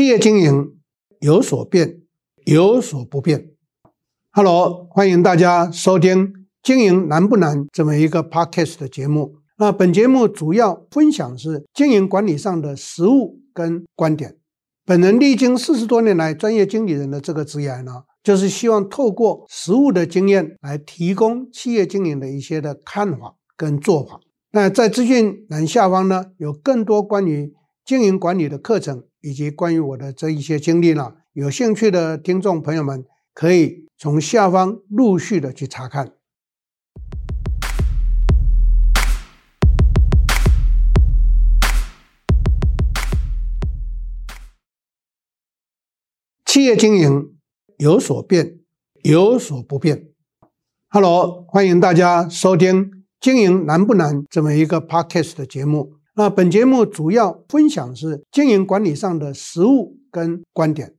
企业经营有所变，有所不变。Hello，欢迎大家收听《经营难不难》这么一个 Podcast 的节目。那本节目主要分享是经营管理上的实务跟观点。本人历经四十多年来专业经理人的这个职业呢，就是希望透过实务的经验来提供企业经营的一些的看法跟做法。那在资讯栏下方呢，有更多关于经营管理的课程，以及关于我的这一些经历呢，有兴趣的听众朋友们可以从下方陆续的去查看。企业经营有所变，有所不变。Hello，欢迎大家收听。经营难不难？这么一个 podcast 的节目。那本节目主要分享是经营管理上的实务跟观点。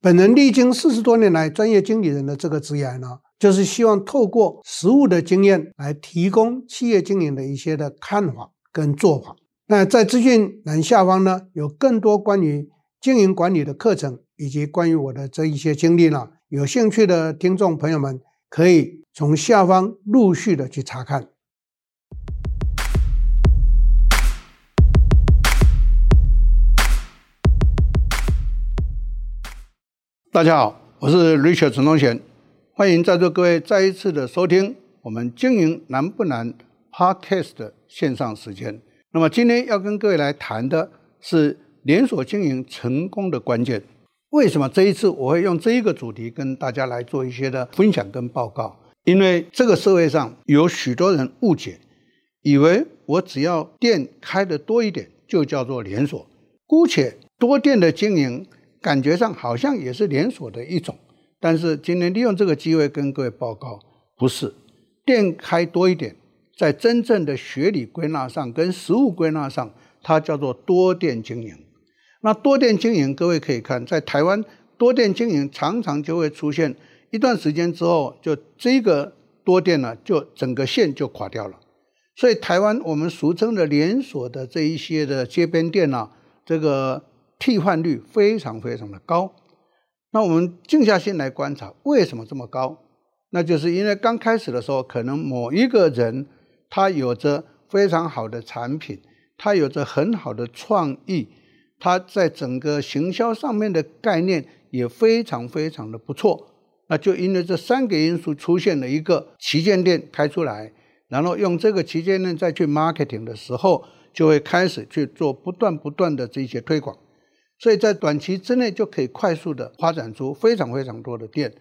本人历经四十多年来专业经理人的这个职业呢，就是希望透过实务的经验来提供企业经营的一些的看法跟做法。那在资讯栏下方呢，有更多关于经营管理的课程，以及关于我的这一些经历呢，有兴趣的听众朋友们可以从下方陆续的去查看。大家好，我是 Richard 陈东贤，欢迎在座各位再一次的收听我们经营难不难 Podcast 的线上时间。那么今天要跟各位来谈的是连锁经营成功的关键。为什么这一次我会用这一个主题跟大家来做一些的分享跟报告？因为这个社会上有许多人误解，以为我只要店开得多一点就叫做连锁，姑且多店的经营。感觉上好像也是连锁的一种，但是今天利用这个机会跟各位报告，不是店开多一点，在真正的学理归纳上跟实务归纳上，它叫做多店经营。那多店经营，各位可以看，在台湾多店经营常常就会出现一段时间之后，就这个多店呢，就整个线就垮掉了。所以台湾我们俗称的连锁的这一些的街边店呢，这个。替换率非常非常的高，那我们静下心来观察，为什么这么高？那就是因为刚开始的时候，可能某一个人他有着非常好的产品，他有着很好的创意，他在整个行销上面的概念也非常非常的不错。那就因为这三个因素出现了一个旗舰店开出来，然后用这个旗舰店再去 marketing 的时候，就会开始去做不断不断的这些推广。所以在短期之内就可以快速的发展出非常非常多的店，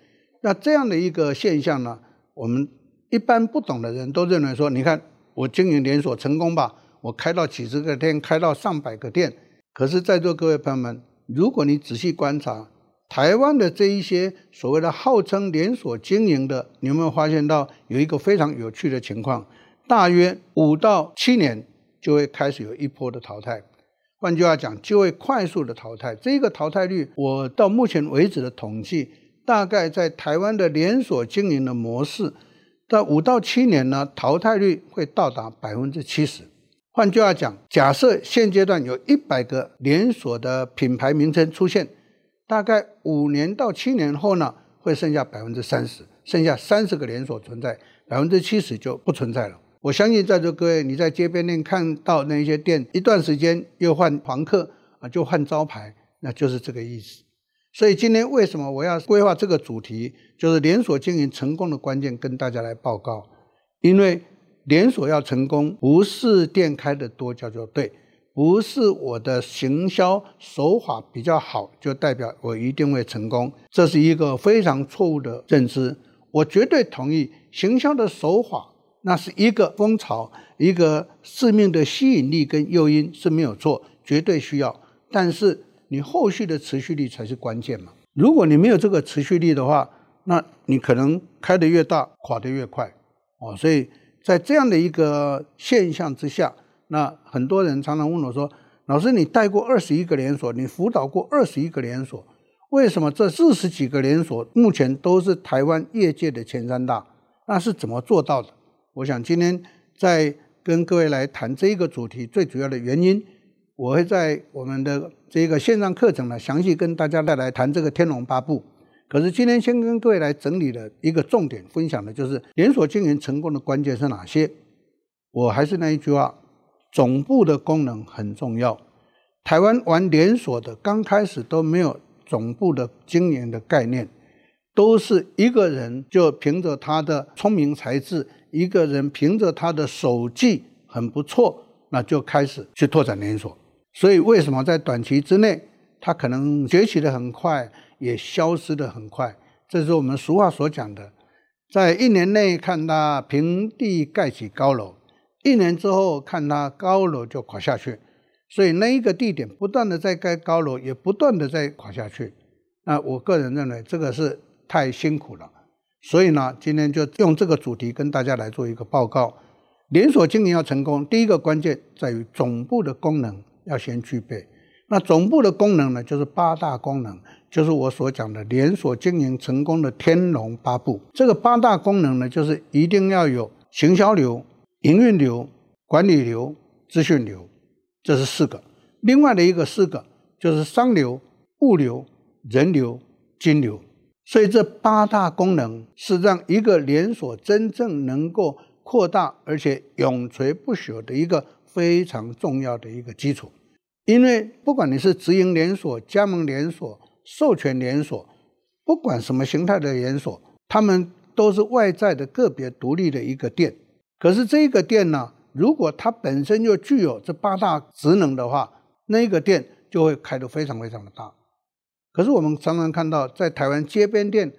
那这样的一个现象呢，我们一般不懂的人都认为说，你看我经营连锁成功吧，我开到几十个店，开到上百个店。可是，在座各位朋友们，如果你仔细观察台湾的这一些所谓的号称连锁经营的，你有没有发现到有一个非常有趣的情况？大约五到七年就会开始有一波的淘汰。换句话讲，就会快速的淘汰。这个淘汰率，我到目前为止的统计，大概在台湾的连锁经营的模式，在五到七年呢，淘汰率会到达百分之七十。换句话讲，假设现阶段有一百个连锁的品牌名称出现，大概五年到七年后呢，会剩下百分之三十，剩下三十个连锁存在，百分之七十就不存在了。我相信在座各位，你在街边店看到那些店，一段时间又换房客啊，就换招牌，那就是这个意思。所以今天为什么我要规划这个主题，就是连锁经营成功的关键，跟大家来报告。因为连锁要成功，不是店开得多叫做对，不是我的行销手法比较好就代表我一定会成功，这是一个非常错误的认知。我绝对同意行销的手法。那是一个风潮，一个致命的吸引力跟诱因是没有错，绝对需要。但是你后续的持续力才是关键嘛。如果你没有这个持续力的话，那你可能开得越大，垮得越快哦。所以在这样的一个现象之下，那很多人常常问我说：“老师，你带过二十一个连锁，你辅导过二十一个连锁，为什么这四十几个连锁目前都是台湾业界的前三大？那是怎么做到的？”我想今天在跟各位来谈这一个主题，最主要的原因，我会在我们的这个线上课程呢，详细跟大家再来谈这个《天龙八部》。可是今天先跟各位来整理的一个重点分享的就是连锁经营成功的关键是哪些？我还是那一句话，总部的功能很重要。台湾玩连锁的刚开始都没有总部的经营的概念，都是一个人就凭着他的聪明才智，一个人凭着他的手技很不错，那就开始去拓展连锁。所以为什么在短期之内，他可能崛起的很快？也消失的很快，这是我们俗话所讲的，在一年内看他平地盖起高楼，一年之后看他高楼就垮下去。所以那一个地点不断的在盖高楼，也不断的在垮下去。那我个人认为这个是太辛苦了。所以呢，今天就用这个主题跟大家来做一个报告。连锁经营要成功，第一个关键在于总部的功能要先具备。那总部的功能呢，就是八大功能。就是我所讲的连锁经营成功的天龙八部。这个八大功能呢，就是一定要有行销流、营运流、管理流、资讯流，这是四个。另外的一个四个就是商流、物流、人流、金流。所以这八大功能是让一个连锁真正能够扩大而且永垂不朽的一个非常重要的一个基础。因为不管你是直营连锁、加盟连锁，授权连锁，不管什么形态的连锁，他们都是外在的个别独立的一个店。可是这个店呢，如果它本身就具有这八大职能的话，那一个店就会开得非常非常的大。可是我们常常看到，在台湾街边店，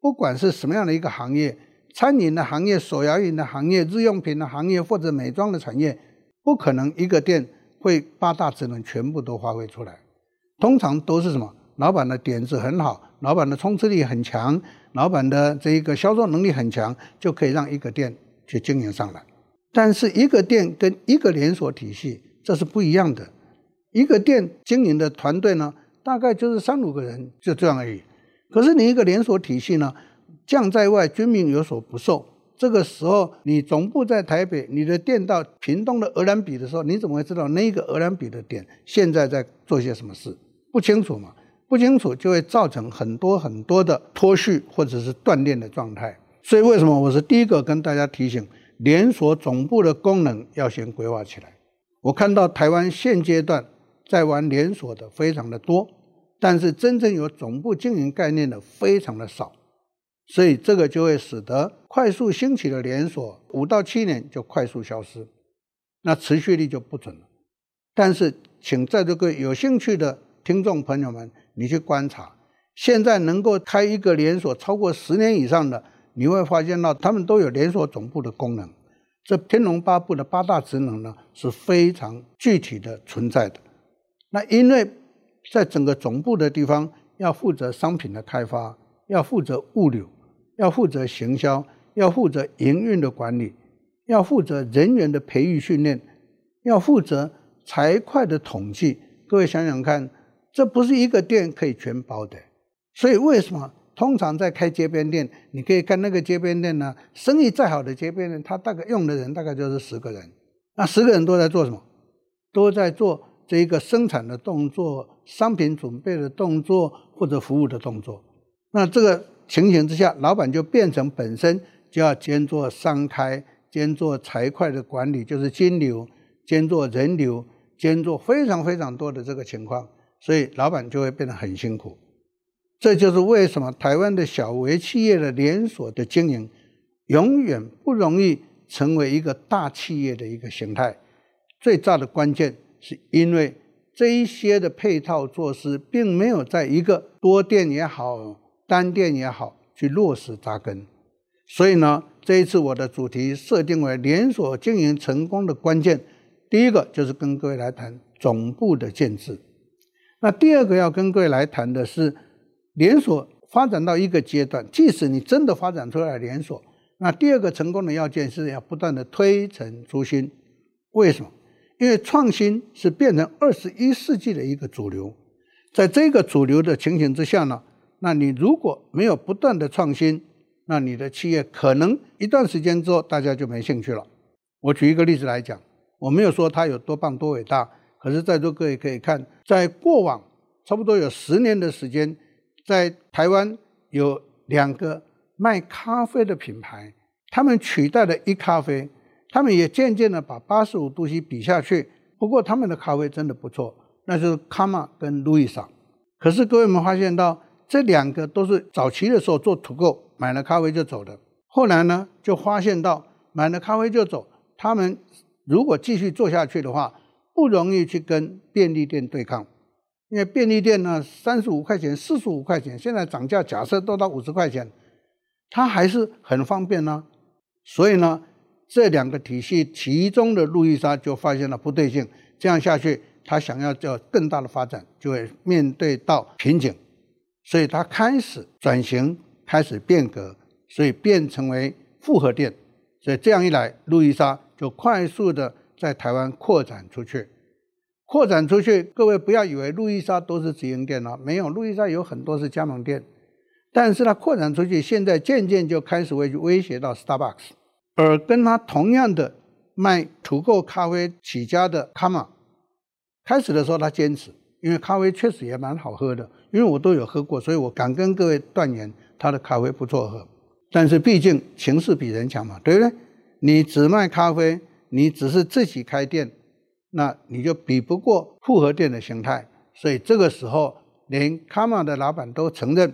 不管是什么样的一个行业，餐饮的行业、手摇饮的行业、日用品的行业或者美妆的产业，不可能一个店会八大职能全部都发挥出来。通常都是什么？老板的点子很好，老板的冲刺力很强，老板的这一个销售能力很强，就可以让一个店去经营上来。但是一个店跟一个连锁体系这是不一样的。一个店经营的团队呢，大概就是三五个人，就这样而已。可是你一个连锁体系呢，将在外，军民有所不受。这个时候，你总部在台北，你的店到屏东的鹅銮鼻的时候，你怎么会知道那个鹅銮鼻的店现在在做些什么事？不清楚嘛。不清楚就会造成很多很多的脱序或者是断链的状态，所以为什么我是第一个跟大家提醒，连锁总部的功能要先规划起来。我看到台湾现阶段在玩连锁的非常的多，但是真正有总部经营概念的非常的少，所以这个就会使得快速兴起的连锁五到七年就快速消失，那持续力就不准了。但是请在座各位有兴趣的听众朋友们。你去观察，现在能够开一个连锁超过十年以上的，你会发现到他们都有连锁总部的功能。这天龙八部的八大职能呢，是非常具体的存在的。那因为在整个总部的地方，要负责商品的开发，要负责物流，要负责行销，要负责营运的管理，要负责人员的培育训练，要负责财会的统计。各位想想看。这不是一个店可以全包的，所以为什么通常在开街边店，你可以看那个街边店呢？生意再好的街边店，他大概用的人大概就是十个人，那十个人都在做什么？都在做这一个生产的动作、商品准备的动作或者服务的动作。那这个情形之下，老板就变成本身就要兼做商开、兼做财会的管理，就是金流，兼做人流，兼做非常非常多的这个情况。所以老板就会变得很辛苦，这就是为什么台湾的小微企业的连锁的经营，永远不容易成为一个大企业的一个形态。最大的关键是因为这一些的配套措施，并没有在一个多店也好、单店也好去落实扎根。所以呢，这一次我的主题设定为连锁经营成功的关键，第一个就是跟各位来谈总部的建制。那第二个要跟各位来谈的是，连锁发展到一个阶段，即使你真的发展出来连锁，那第二个成功的要件是要不断的推陈出新。为什么？因为创新是变成二十一世纪的一个主流，在这个主流的情形之下呢，那你如果没有不断的创新，那你的企业可能一段时间之后大家就没兴趣了。我举一个例子来讲，我没有说它有多棒多伟大。可是，在座各位可以看，在过往差不多有十年的时间，在台湾有两个卖咖啡的品牌，他们取代了一咖啡，他们也渐渐的把八十五度 C 比下去。不过，他们的咖啡真的不错，那就是卡玛跟路易莎。可是，各位们发现到，这两个都是早期的时候做土购买了咖啡就走的。后来呢，就发现到买了咖啡就走，他们如果继续做下去的话，不容易去跟便利店对抗，因为便利店呢，三十五块钱、四十五块钱，现在涨价，假设都到五十块钱，它还是很方便呢。所以呢，这两个体系其中的路易莎就发现了不对劲，这样下去，他想要叫更大的发展，就会面对到瓶颈，所以他开始转型，开始变革，所以变成为复合店。所以这样一来，路易莎就快速的。在台湾扩展出去，扩展出去，各位不要以为路易莎都是直营店了，没有，路易莎有很多是加盟店，但是它扩展出去，现在渐渐就开始会威胁到 Starbucks，而跟他同样的卖 To Go 咖啡起家的 Kama，开始的时候他坚持，因为咖啡确实也蛮好喝的，因为我都有喝过，所以我敢跟各位断言，他的咖啡不错喝。但是毕竟情势比人强嘛，对不对？你只卖咖啡。你只是自己开店，那你就比不过复合店的形态。所以这个时候，连卡玛的老板都承认，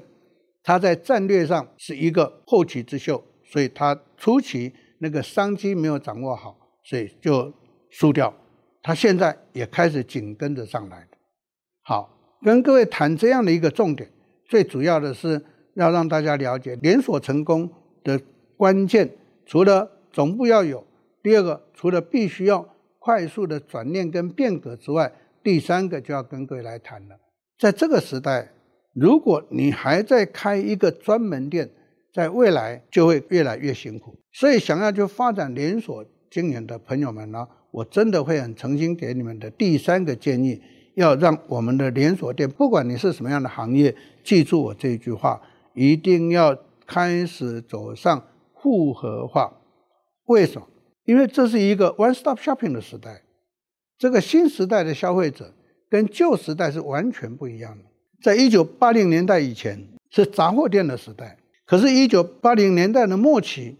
他在战略上是一个后起之秀，所以他初期那个商机没有掌握好，所以就输掉。他现在也开始紧跟着上来。好，跟各位谈这样的一个重点，最主要的是要让大家了解连锁成功的关键，除了总部要有。第二个，除了必须要快速的转念跟变革之外，第三个就要跟各位来谈了。在这个时代，如果你还在开一个专门店，在未来就会越来越辛苦。所以，想要去发展连锁经营的朋友们呢，我真的会很诚心给你们的第三个建议，要让我们的连锁店，不管你是什么样的行业，记住我这一句话，一定要开始走上复合化。为什么？因为这是一个 one stop shopping 的时代，这个新时代的消费者跟旧时代是完全不一样的。在一九八零年代以前是杂货店的时代，可是，一九八零年代的末期，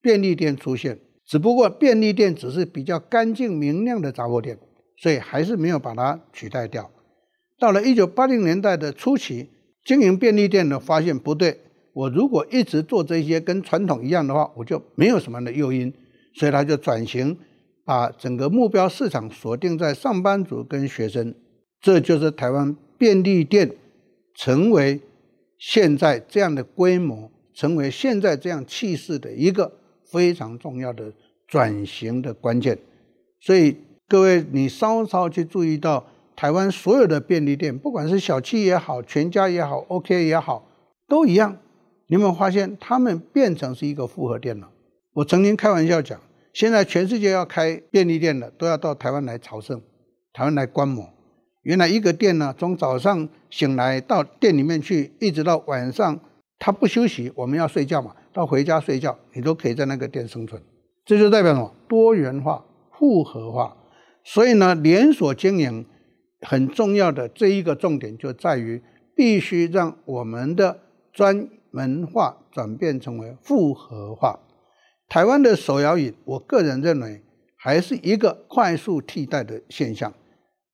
便利店出现，只不过便利店只是比较干净明亮的杂货店，所以还是没有把它取代掉。到了一九八零年代的初期，经营便利店的发现不对，我如果一直做这些跟传统一样的话，我就没有什么的诱因。所以他就转型，把整个目标市场锁定在上班族跟学生，这就是台湾便利店成为现在这样的规模，成为现在这样气势的一个非常重要的转型的关键。所以各位，你稍稍去注意到台湾所有的便利店，不管是小七也好，全家也好，OK 也好，都一样。你有没有发现，他们变成是一个复合店了？我曾经开玩笑讲，现在全世界要开便利店的都要到台湾来朝圣，台湾来观摩。原来一个店呢，从早上醒来到店里面去，一直到晚上，他不休息，我们要睡觉嘛，到回家睡觉，你都可以在那个店生存。这就代表什么？多元化、复合化。所以呢，连锁经营很重要的这一个重点就在于，必须让我们的专门化转变成为复合化。台湾的手摇饮，我个人认为还是一个快速替代的现象，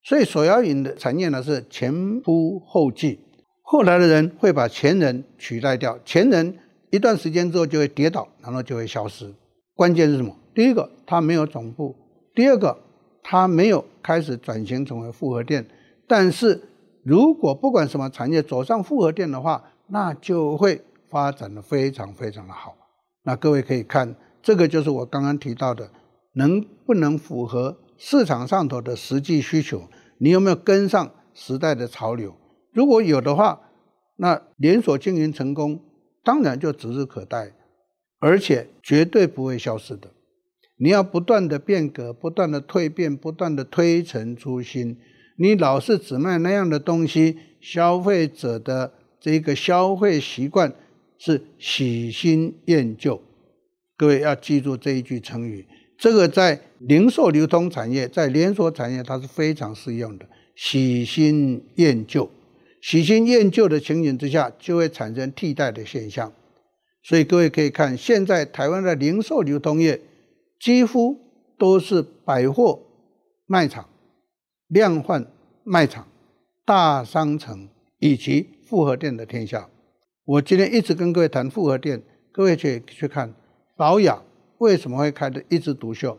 所以手摇饮的产业呢是前仆后继，后来的人会把前人取代掉，前人一段时间之后就会跌倒，然后就会消失。关键是什么？第一个，它没有总部；第二个，它没有开始转型成为复合店。但是如果不管什么产业走上复合店的话，那就会发展的非常非常的好。那各位可以看。这个就是我刚刚提到的，能不能符合市场上头的实际需求？你有没有跟上时代的潮流？如果有的话，那连锁经营成功当然就指日可待，而且绝对不会消失的。你要不断的变革，不断的蜕变，不断的推陈出新。你老是只卖那样的东西，消费者的这个消费习惯是喜新厌旧。各位要记住这一句成语，这个在零售流通产业，在连锁产业，它是非常适用的。喜新厌旧，喜新厌旧的情形之下，就会产生替代的现象。所以各位可以看，现在台湾的零售流通业几乎都是百货卖场、量贩卖场、大商城以及复合店的天下。我今天一直跟各位谈复合店，各位去去看宝雅为什么会开的一枝独秀。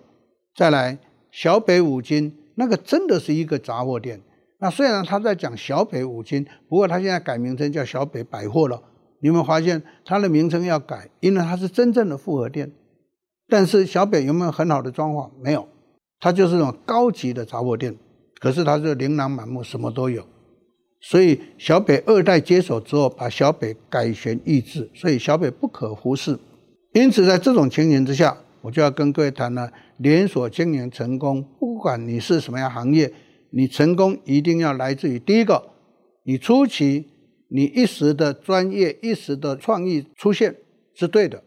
再来小北五金，那个真的是一个杂货店。那虽然他在讲小北五金，不过他现在改名称叫小北百货了。你有没有发现它的名称要改？因为它是真正的复合店。但是小北有没有很好的装潢？没有，它就是那种高级的杂货店。可是它是琳琅满目，什么都有。所以小北二代接手之后，把小北改弦易帜，所以小北不可忽视。因此在这种情形之下，我就要跟各位谈了：连锁经营成功，不管你是什么样行业，你成功一定要来自于第一个，你初期。你一时的专业、一时的创意出现是对的，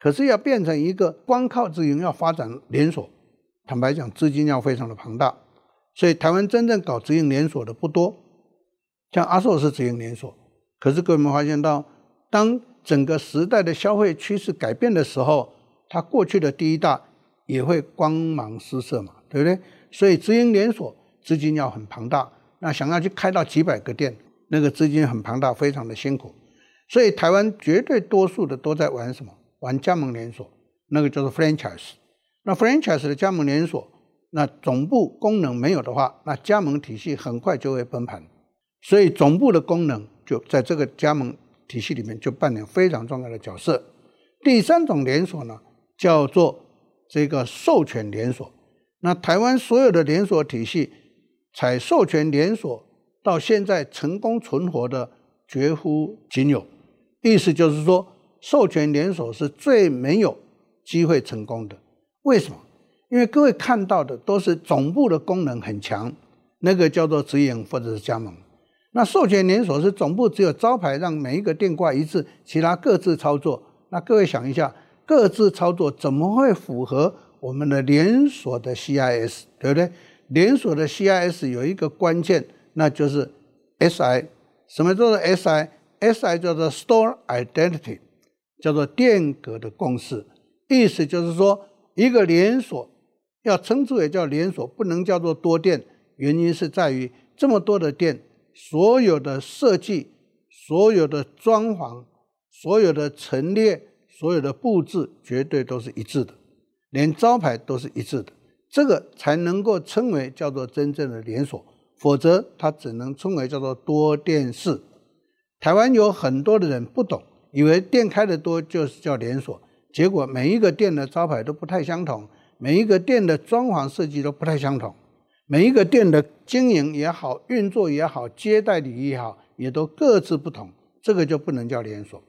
可是要变成一个光靠直营要发展连锁，坦白讲，资金要非常的庞大，所以台湾真正搞直营连锁的不多，像阿寿是直营连锁，可是各位有没有发现到，当整个时代的消费趋势改变的时候，它过去的第一大也会光芒失色嘛，对不对？所以直营连锁资金要很庞大，那想要去开到几百个店。那个资金很庞大，非常的辛苦，所以台湾绝对多数的都在玩什么？玩加盟连锁，那个叫做 franchise。那 franchise 的加盟连锁，那总部功能没有的话，那加盟体系很快就会崩盘。所以总部的功能就在这个加盟体系里面就扮演非常重要的角色。第三种连锁呢，叫做这个授权连锁。那台湾所有的连锁体系采授权连锁。到现在成功存活的绝乎仅有，意思就是说，授权连锁是最没有机会成功的。为什么？因为各位看到的都是总部的功能很强，那个叫做直营或者是加盟。那授权连锁是总部只有招牌，让每一个店挂一次，其他各自操作。那各位想一下，各自操作怎么会符合我们的连锁的 CIS？对不对？连锁的 CIS 有一个关键。那就是 SI，什么叫做 SI？SI 叫做 Store Identity，叫做店格的共识。意思就是说，一个连锁要称之为叫连锁，不能叫做多店。原因是在于这么多的店，所有的设计、所有的装潢、所有的陈列、所有的布置，绝对都是一致的，连招牌都是一致的，这个才能够称为叫做真正的连锁。否则，它只能称为叫做多店式。台湾有很多的人不懂，以为店开得多就是叫连锁，结果每一个店的招牌都不太相同，每一个店的装潢设计都不太相同，每一个店的经营也好、运作也好、接待礼仪也好，也都各自不同，这个就不能叫连锁。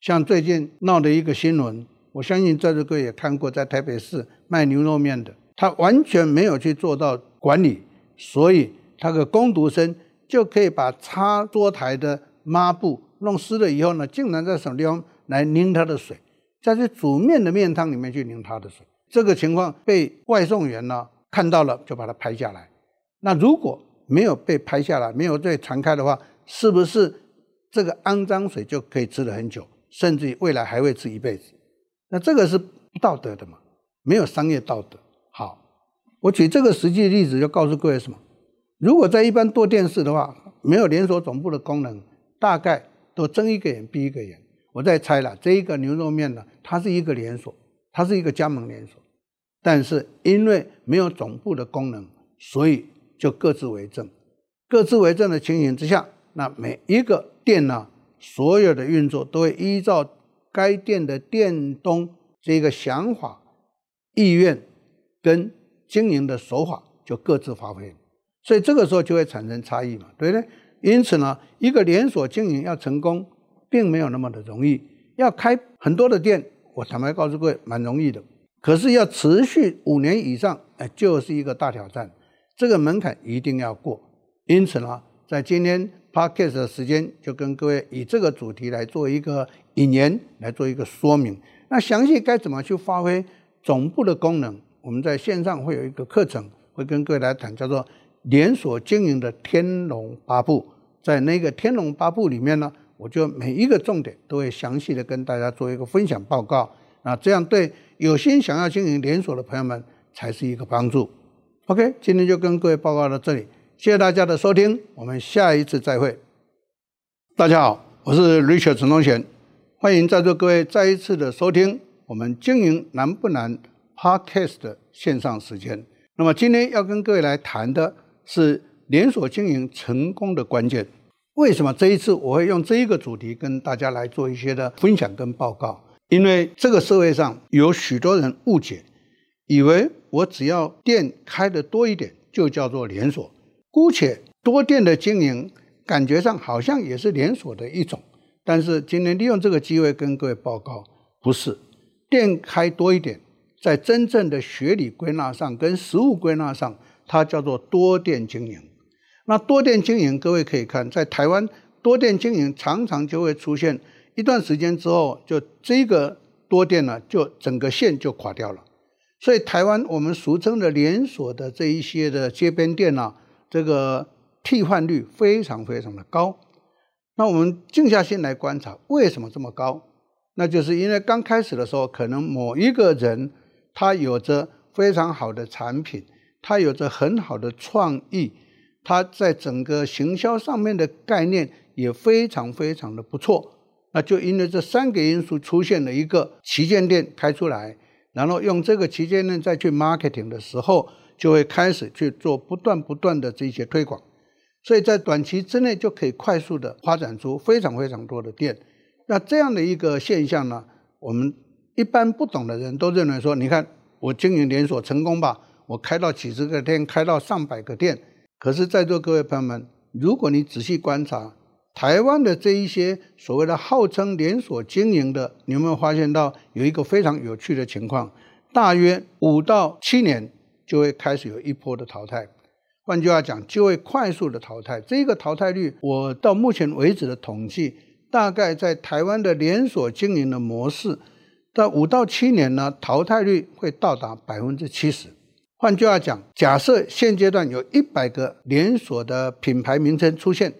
像最近闹的一个新闻，我相信在座各位也看过，在台北市卖牛肉面的，他完全没有去做到管理，所以。他个工读生就可以把擦桌台的抹布弄湿了以后呢，竟然在什么地方来拧他的水，在这煮面的面汤里面去拧他的水。这个情况被外送员呢看到了，就把它拍下来。那如果没有被拍下来，没有被传开的话，是不是这个肮脏水就可以吃了很久，甚至于未来还会吃一辈子？那这个是不道德的嘛，没有商业道德。好，我举这个实际例子，就告诉各位什么？如果在一般做电视的话，没有连锁总部的功能，大概都睁一个眼闭一个眼。我再猜了，这一个牛肉面呢，它是一个连锁，它是一个加盟连锁，但是因为没有总部的功能，所以就各自为政。各自为政的情形之下，那每一个店呢，所有的运作都会依照该店的店东这个想法、意愿跟经营的手法，就各自发挥。所以这个时候就会产生差异嘛，对不对？因此呢，一个连锁经营要成功，并没有那么的容易。要开很多的店，我坦白告诉各位，蛮容易的。可是要持续五年以上，哎，就是一个大挑战。这个门槛一定要过。因此呢，在今天 Podcast 的时间，就跟各位以这个主题来做一个引言，来做一个说明。那详细该怎么去发挥总部的功能？我们在线上会有一个课程，会跟各位来谈，叫做连锁经营的天龙八部。在那个天龙八部里面呢，我就每一个重点都会详细的跟大家做一个分享报告。那这样对有心想要经营连锁的朋友们才是一个帮助。OK，今天就跟各位报告到这里，谢谢大家的收听，我们下一次再会。大家好，我是 Richard 陈东贤，欢迎在座各位再一次的收听我们经营难不难？Podcast 的线上时间，那么今天要跟各位来谈的是连锁经营成功的关键。为什么这一次我会用这一个主题跟大家来做一些的分享跟报告？因为这个社会上有许多人误解，以为我只要店开得多一点就叫做连锁。姑且多店的经营，感觉上好像也是连锁的一种。但是今天利用这个机会跟各位报告，不是店开多一点。在真正的学理归纳上，跟实务归纳上，它叫做多店经营。那多店经营，各位可以看，在台湾多店经营常常就会出现一段时间之后，就这个多店呢，就整个线就垮掉了。所以台湾我们俗称的连锁的这一些的街边店呢，这个替换率非常非常的高。那我们静下心来观察，为什么这么高？那就是因为刚开始的时候，可能某一个人。他有着非常好的产品，他有着很好的创意，他在整个行销上面的概念也非常非常的不错。那就因为这三个因素出现了一个旗舰店开出来，然后用这个旗舰店再去 marketing 的时候，就会开始去做不断不断的这些推广，所以在短期之内就可以快速的发展出非常非常多的店。那这样的一个现象呢，我们。一般不懂的人都认为说，你看我经营连锁成功吧，我开到几十个店，开到上百个店。可是，在座各位朋友们，如果你仔细观察台湾的这一些所谓的号称连锁经营的，你有没有发现到有一个非常有趣的情况？大约五到七年就会开始有一波的淘汰。换句话讲，就会快速的淘汰。这个淘汰率，我到目前为止的统计，大概在台湾的连锁经营的模式。在五到七年呢，淘汰率会到达百分之七十。换句话讲，假设现阶段有一百个连锁的品牌名称出现，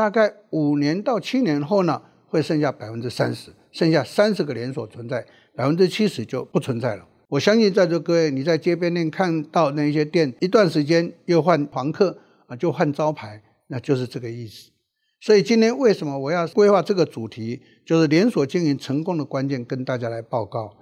大概五年到七年后呢，会剩下百分之三十，剩下三十个连锁存在，百分之七十就不存在了。我相信在座各位，你在街边店看到那些店，一段时间又换房客啊，就换招牌，那就是这个意思。所以今天为什么我要规划这个主题，就是连锁经营成功的关键，跟大家来报告。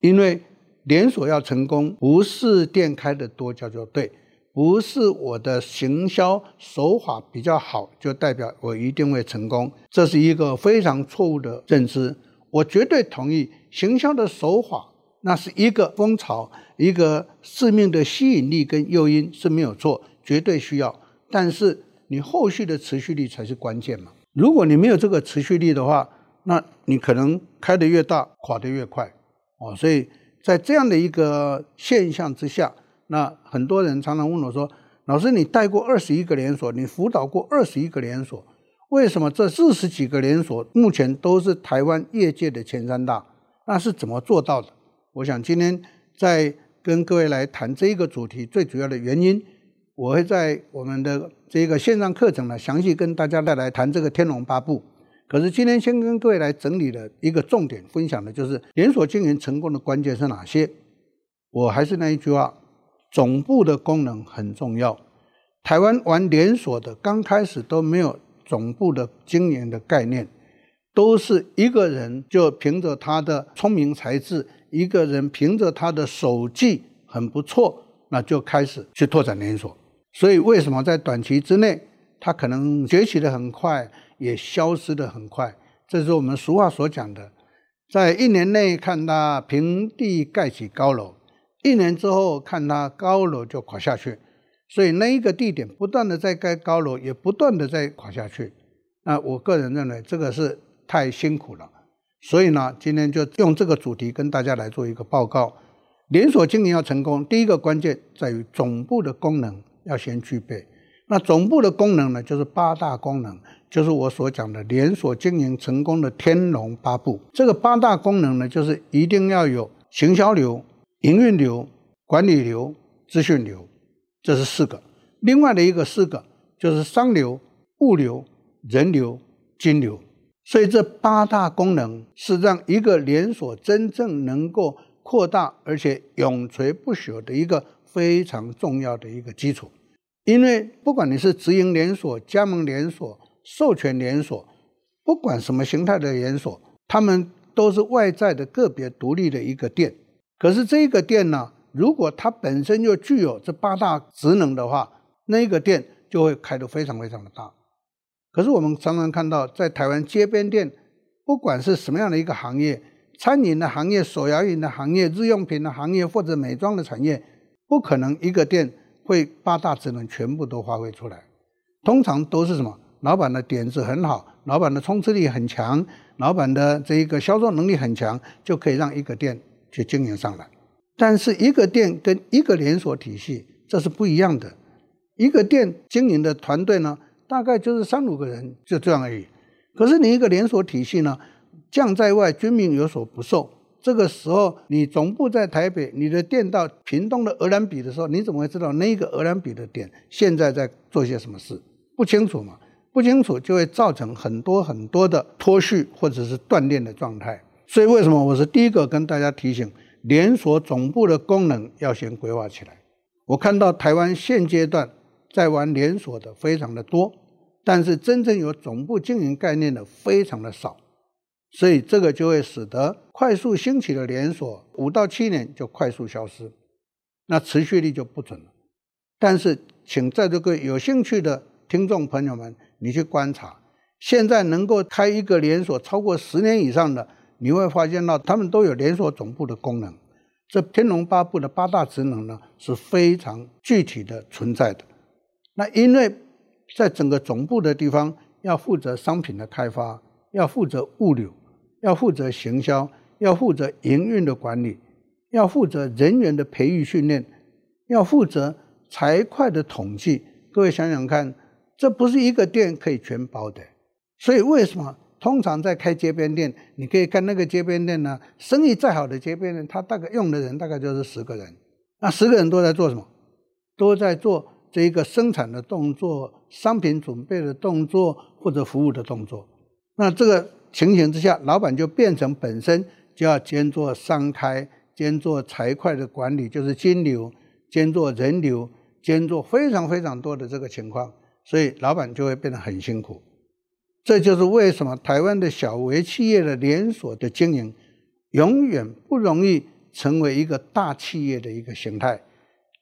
因为连锁要成功，不是店开得多叫做对，不是我的行销手法比较好就代表我一定会成功，这是一个非常错误的认知。我绝对同意，行销的手法那是一个风潮，一个致命的吸引力跟诱因是没有错，绝对需要，但是。你后续的持续力才是关键嘛。如果你没有这个持续力的话，那你可能开得越大，垮得越快哦。所以在这样的一个现象之下，那很多人常常问我说：“老师，你带过二十一个连锁，你辅导过二十一个连锁，为什么这四十几个连锁目前都是台湾业界的前三大？那是怎么做到的？”我想今天在跟各位来谈这一个主题，最主要的原因。我会在我们的这个线上课程呢，详细跟大家再来谈这个天龙八部。可是今天先跟各位来整理的一个重点分享的就是连锁经营成功的关键是哪些？我还是那一句话，总部的功能很重要。台湾玩连锁的刚开始都没有总部的经营的概念，都是一个人就凭着他的聪明才智，一个人凭着他的手技很不错，那就开始去拓展连锁。所以，为什么在短期之内，他可能崛起的很快，也消失的很快？这是我们俗话所讲的，在一年内看他平地盖起高楼，一年之后看它高楼就垮下去。所以，那一个地点不断的在盖高楼，也不断的在垮下去。那我个人认为，这个是太辛苦了。所以呢，今天就用这个主题跟大家来做一个报告：连锁经营要成功，第一个关键在于总部的功能。要先具备，那总部的功能呢，就是八大功能，就是我所讲的连锁经营成功的天龙八部。这个八大功能呢，就是一定要有行销流、营运流、管理流、资讯流，这是四个。另外的一个四个就是商流、物流、人流、金流。所以这八大功能是让一个连锁真正能够扩大而且永垂不朽的一个非常重要的一个基础。因为不管你是直营连锁、加盟连锁、授权连锁，不管什么形态的连锁，他们都是外在的个别独立的一个店。可是这个店呢，如果它本身就具有这八大职能的话，那一个店就会开得非常非常的大。可是我们常常看到，在台湾街边店，不管是什么样的一个行业，餐饮的行业、手摇饮的行业、日用品的行业或者美妆的产业，不可能一个店会八大职能全部都发挥出来。通常都是什么？老板的点子很好，老板的冲刺力很强，老板的这一个销售能力很强，就可以让一个店去经营上来。但是一个店跟一个连锁体系，这是不一样的。一个店经营的团队呢，大概就是三五个人，就这样而已。可是你一个连锁体系呢，将在外，军民有所不受。这个时候，你总部在台北，你的店到屏东的鹅銮鼻的时候，你怎么会知道那个鹅銮鼻的店现在在做些什么事？不清楚嘛？不清楚就会造成很多很多的脱序或者是断链的状态。所以为什么我是第一个跟大家提醒，连锁总部的功能要先规划起来？我看到台湾现阶段在玩连锁的非常的多。但是真正有总部经营概念的非常的少，所以这个就会使得快速兴起的连锁五到七年就快速消失，那持续力就不准了。但是，请在座各位有兴趣的听众朋友们，你去观察，现在能够开一个连锁超过十年以上的，你会发现到他们都有连锁总部的功能。这天龙八部的八大职能呢，是非常具体的存在的。那因为。在整个总部的地方，要负责商品的开发，要负责物流，要负责行销，要负责营运的管理，要负责人员的培育训练，要负责财会的统计。各位想想看，这不是一个店可以全包的。所以为什么通常在开街边店，你可以看那个街边店呢？生意再好的街边店，他大概用的人大概就是十个人，那十个人都在做什么？都在做。这一个生产的动作、商品准备的动作或者服务的动作，那这个情形之下，老板就变成本身就要兼做商开、兼做财会的管理，就是金流，兼做人流，兼做非常非常多的这个情况，所以老板就会变得很辛苦。这就是为什么台湾的小微企业的连锁的经营，永远不容易成为一个大企业的一个形态。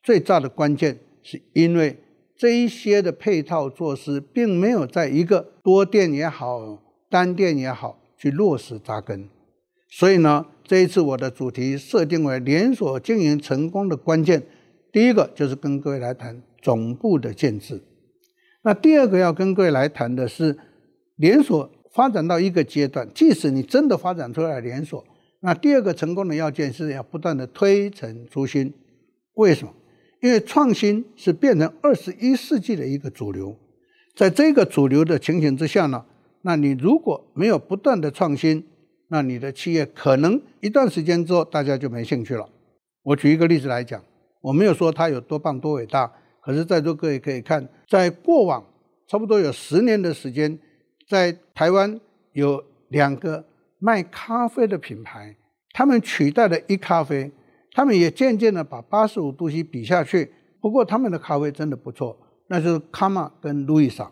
最大的关键。是因为这一些的配套措施，并没有在一个多店也好、单店也好去落实扎根，所以呢，这一次我的主题设定为连锁经营成功的关键，第一个就是跟各位来谈总部的建制。那第二个要跟各位来谈的是，连锁发展到一个阶段，即使你真的发展出来连锁，那第二个成功的要件是要不断的推陈出新。为什么？因为创新是变成二十一世纪的一个主流，在这个主流的情形之下呢，那你如果没有不断的创新，那你的企业可能一段时间之后大家就没兴趣了。我举一个例子来讲，我没有说它有多棒多伟大，可是在座各位可以看，在过往差不多有十年的时间，在台湾有两个卖咖啡的品牌，他们取代了一咖啡。他们也渐渐的把八十五度 C 比下去，不过他们的咖啡真的不错，那就是卡玛跟路易莎。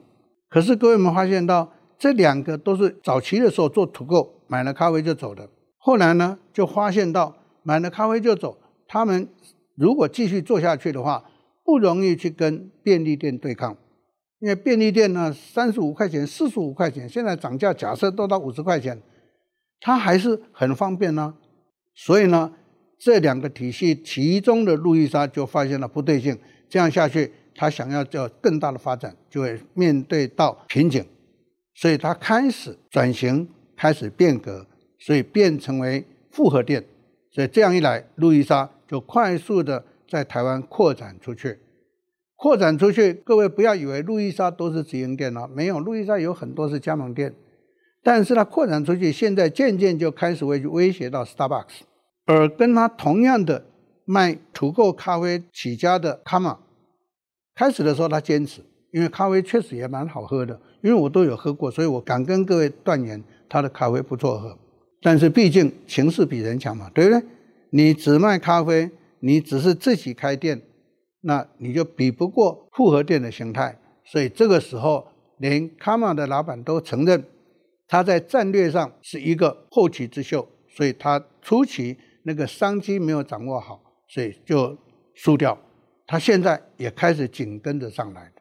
可是各位们发现到，这两个都是早期的时候做土购买了咖啡就走的。后来呢，就发现到买了咖啡就走，他们如果继续做下去的话，不容易去跟便利店对抗，因为便利店呢，三十五块钱、四十五块钱，现在涨价假设都到五十块钱，它还是很方便呢。所以呢。这两个体系，其中的路易莎就发现了不对劲，这样下去，他想要叫更大的发展，就会面对到瓶颈，所以他开始转型，开始变革，所以变成为复合店，所以这样一来，路易莎就快速的在台湾扩展出去，扩展出去，各位不要以为路易莎都是直营店了，没有，路易莎有很多是加盟店，但是它扩展出去，现在渐渐就开始会威胁到 Starbucks。而跟它同样的卖土购咖啡起家的卡玛，开始的时候他坚持，因为咖啡确实也蛮好喝的，因为我都有喝过，所以我敢跟各位断言，他的咖啡不错喝。但是毕竟形势比人强嘛，对不对？你只卖咖啡，你只是自己开店，那你就比不过复合店的形态。所以这个时候，连卡玛的老板都承认，他在战略上是一个后起之秀，所以他初期那个商机没有掌握好，所以就输掉。他现在也开始紧跟着上来。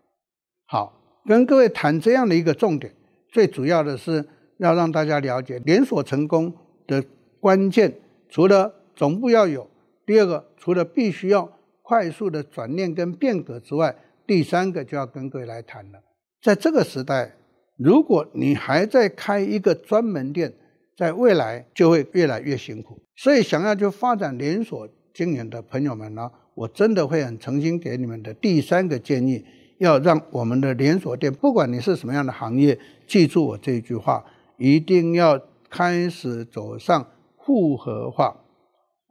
好，跟各位谈这样的一个重点，最主要的是。要让大家了解连锁成功的关键，除了总部要有，第二个除了必须要快速的转念跟变革之外，第三个就要跟各位来谈了。在这个时代，如果你还在开一个专门店，在未来就会越来越辛苦。所以，想要去发展连锁经营的朋友们呢，我真的会很诚心给你们的第三个建议，要让我们的连锁店，不管你是什么样的行业，记住我这一句话。一定要开始走上复合化，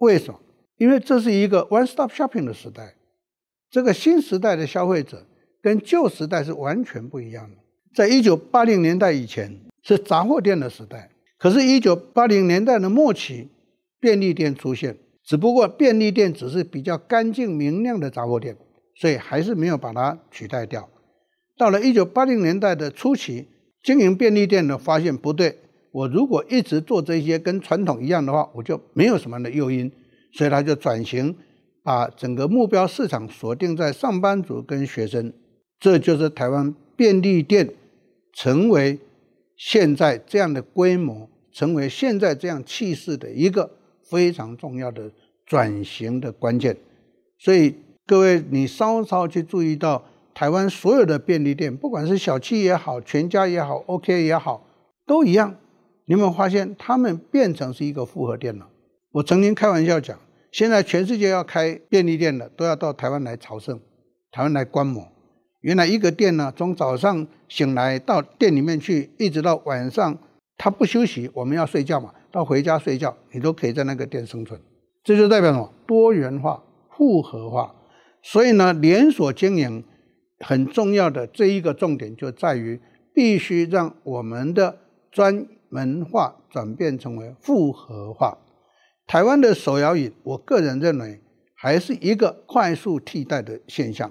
为什么？因为这是一个 one stop shopping 的时代。这个新时代的消费者跟旧时代是完全不一样的。在一九八零年代以前是杂货店的时代，可是，一九八零年代的末期，便利店出现，只不过便利店只是比较干净明亮的杂货店，所以还是没有把它取代掉。到了一九八零年代的初期。经营便利店的发现不对，我如果一直做这些跟传统一样的话，我就没有什么的诱因，所以他就转型，把整个目标市场锁定在上班族跟学生，这就是台湾便利店成为现在这样的规模，成为现在这样气势的一个非常重要的转型的关键。所以各位，你稍稍去注意到。台湾所有的便利店，不管是小七也好，全家也好，OK 也好，都一样。你有没有发现，他们变成是一个复合店了？我曾经开玩笑讲，现在全世界要开便利店的，都要到台湾来朝圣，台湾来观摩。原来一个店呢，从早上醒来到店里面去，一直到晚上，他不休息，我们要睡觉嘛，到回家睡觉，你都可以在那个店生存。这就代表什么？多元化、复合化。所以呢，连锁经营。很重要的这一个重点就在于，必须让我们的专门化转变成为复合化。台湾的手摇饮，我个人认为还是一个快速替代的现象。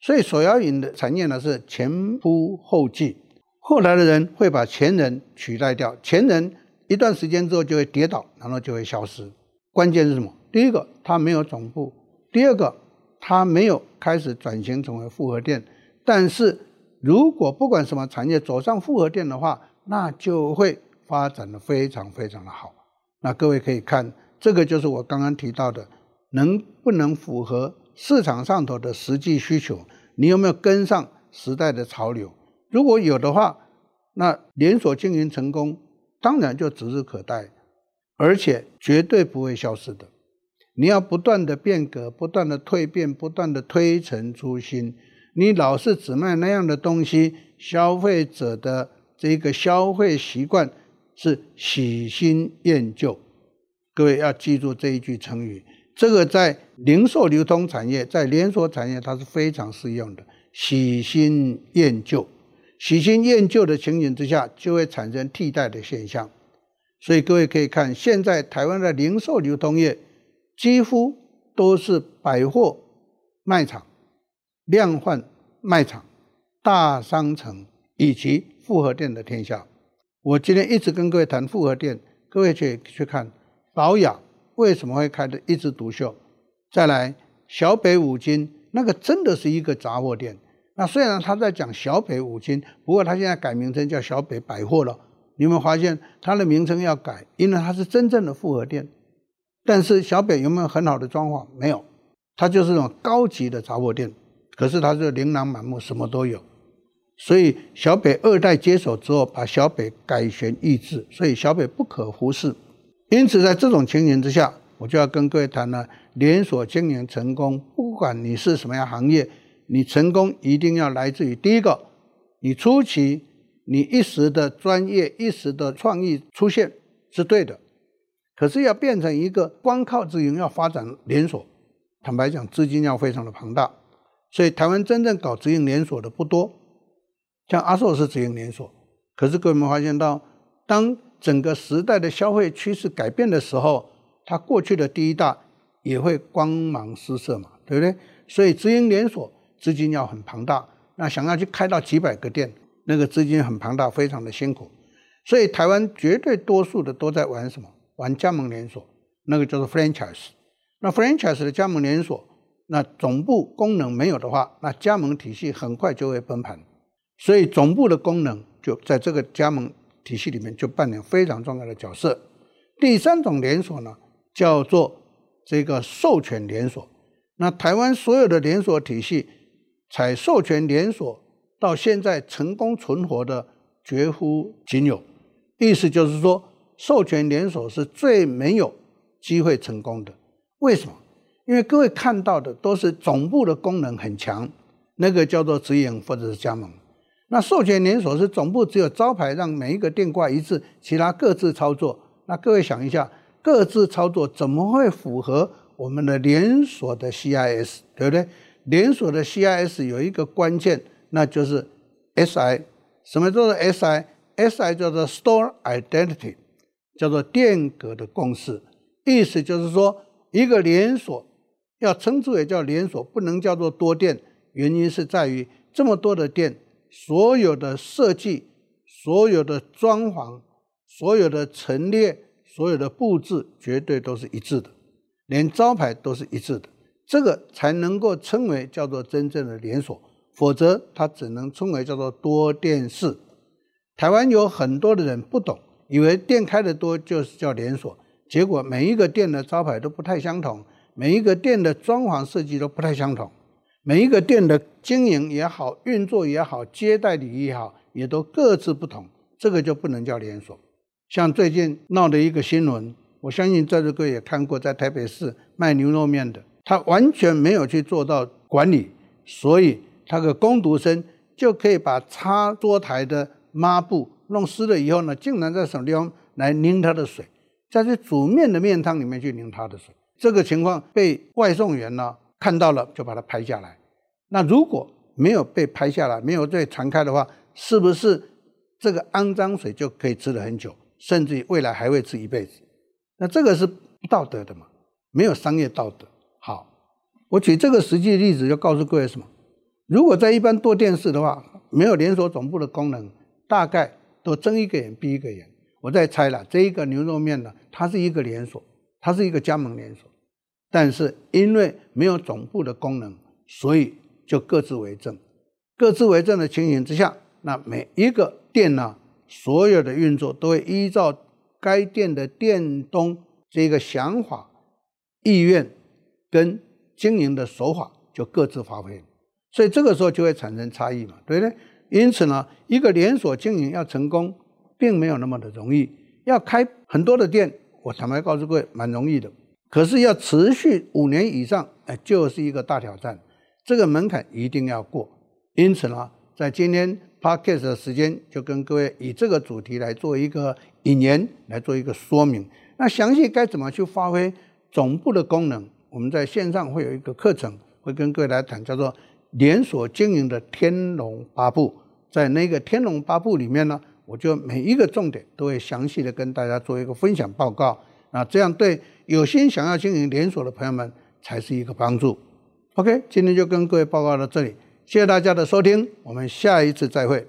所以手摇饮的产业呢是前仆后继，后来的人会把前人取代掉，前人一段时间之后就会跌倒，然后就会消失。关键是什么？第一个，它没有总部；第二个，它没有开始转型成为复合店，但是如果不管什么产业走上复合店的话，那就会发展的非常非常的好。那各位可以看，这个就是我刚刚提到的，能不能符合市场上头的实际需求？你有没有跟上时代的潮流？如果有的话，那连锁经营成功当然就指日可待，而且绝对不会消失的。你要不断的变革，不断的蜕变，不断的推陈出新。你老是只卖那样的东西，消费者的这个消费习惯是喜新厌旧。各位要记住这一句成语，这个在零售流通产业，在连锁产业，它是非常适用的。喜新厌旧，喜新厌旧的情形之下，就会产生替代的现象。所以各位可以看，现在台湾的零售流通业。几乎都是百货卖场、量贩卖场、大商城以及复合店的天下。我今天一直跟各位谈复合店，各位去去看保养为什么会开得一枝独秀。再来小北五金，那个真的是一个杂货店。那虽然他在讲小北五金，不过他现在改名称叫小北百货了。你有没有发现它的名称要改？因为它是真正的复合店。但是小北有没有很好的装潢？没有，它就是那种高级的杂货店。可是它是琳琅满目，什么都有。所以小北二代接手之后，把小北改弦易辙，所以小北不可忽视。因此，在这种情形之下，我就要跟各位谈了：连锁经营成功，不管你是什么样行业，你成功一定要来自于第一个，你初期你一时的专业、一时的创意出现是对的。可是要变成一个光靠自营要发展连锁，坦白讲，资金要非常的庞大，所以台湾真正搞直营连锁的不多。像阿寿是直营连锁，可是各位有没有发现到，当整个时代的消费趋势改变的时候，它过去的第一大也会光芒失色嘛，对不对？所以直营连锁资金要很庞大，那想要去开到几百个店，那个资金很庞大，非常的辛苦。所以台湾绝对多数的都在玩什么？玩加盟连锁，那个叫做 franchise。那 franchise 的加盟连锁，那总部功能没有的话，那加盟体系很快就会崩盘。所以总部的功能就在这个加盟体系里面就扮演非常重要的角色。第三种连锁呢，叫做这个授权连锁。那台湾所有的连锁体系，采授权连锁到现在成功存活的绝乎仅有。意思就是说，授权连锁是最没有机会成功的。为什么？因为各位看到的都是总部的功能很强，那个叫做直营或者是加盟。那授权连锁是总部只有招牌让每一个店挂一致，其他各自操作。那各位想一下，各自操作怎么会符合我们的连锁的 CIS？对不对？连锁的 CIS 有一个关键，那就是 SI。什么叫做 SI？SI 叫做 Store Identity，叫做店格的共识，意思就是说，一个连锁要称之为叫连锁，不能叫做多店。原因是在于这么多的店，所有的设计、所有的装潢、所有的陈列、所有的布置，绝对都是一致的，连招牌都是一致的，这个才能够称为叫做真正的连锁，否则它只能称为叫做多店式。台湾有很多的人不懂，以为店开得多就是叫连锁，结果每一个店的招牌都不太相同，每一个店的装潢设计都不太相同，每一个店的经营也好、运作也好、接待礼仪也好，也都各自不同，这个就不能叫连锁。像最近闹的一个新闻，我相信在座各位也看过，在台北市卖牛肉面的，他完全没有去做到管理，所以他的工读生就可以把擦桌台的。抹布弄湿了以后呢，竟然在什么地方来拧他的水，在这煮面的面汤里面去拧他的水。这个情况被外送员呢看到了，就把它拍下来。那如果没有被拍下来，没有被传开的话，是不是这个肮脏水就可以吃了很久，甚至于未来还会吃一辈子？那这个是不道德的嘛？没有商业道德。好，我举这个实际例子，就告诉各位什么？如果在一般多电视的话，没有连锁总部的功能。大概都睁一个眼闭一个眼。我再猜了，这一个牛肉面呢，它是一个连锁，它是一个加盟连锁，但是因为没有总部的功能，所以就各自为政。各自为政的情形之下，那每一个店呢，所有的运作都会依照该店的店东这个想法、意愿跟经营的手法就各自发挥，所以这个时候就会产生差异嘛，对不对？因此呢，一个连锁经营要成功，并没有那么的容易。要开很多的店，我坦白告诉各位，蛮容易的。可是要持续五年以上，哎，就是一个大挑战。这个门槛一定要过。因此呢，在今天 Podcast 的时间，就跟各位以这个主题来做一个引言，来做一个说明。那详细该怎么去发挥总部的功能，我们在线上会有一个课程，会跟各位来谈，叫做连锁经营的天龙八部。在那个《天龙八部》里面呢，我就每一个重点都会详细的跟大家做一个分享报告。那这样对有心想要经营连锁的朋友们才是一个帮助。OK，今天就跟各位报告到这里，谢谢大家的收听，我们下一次再会。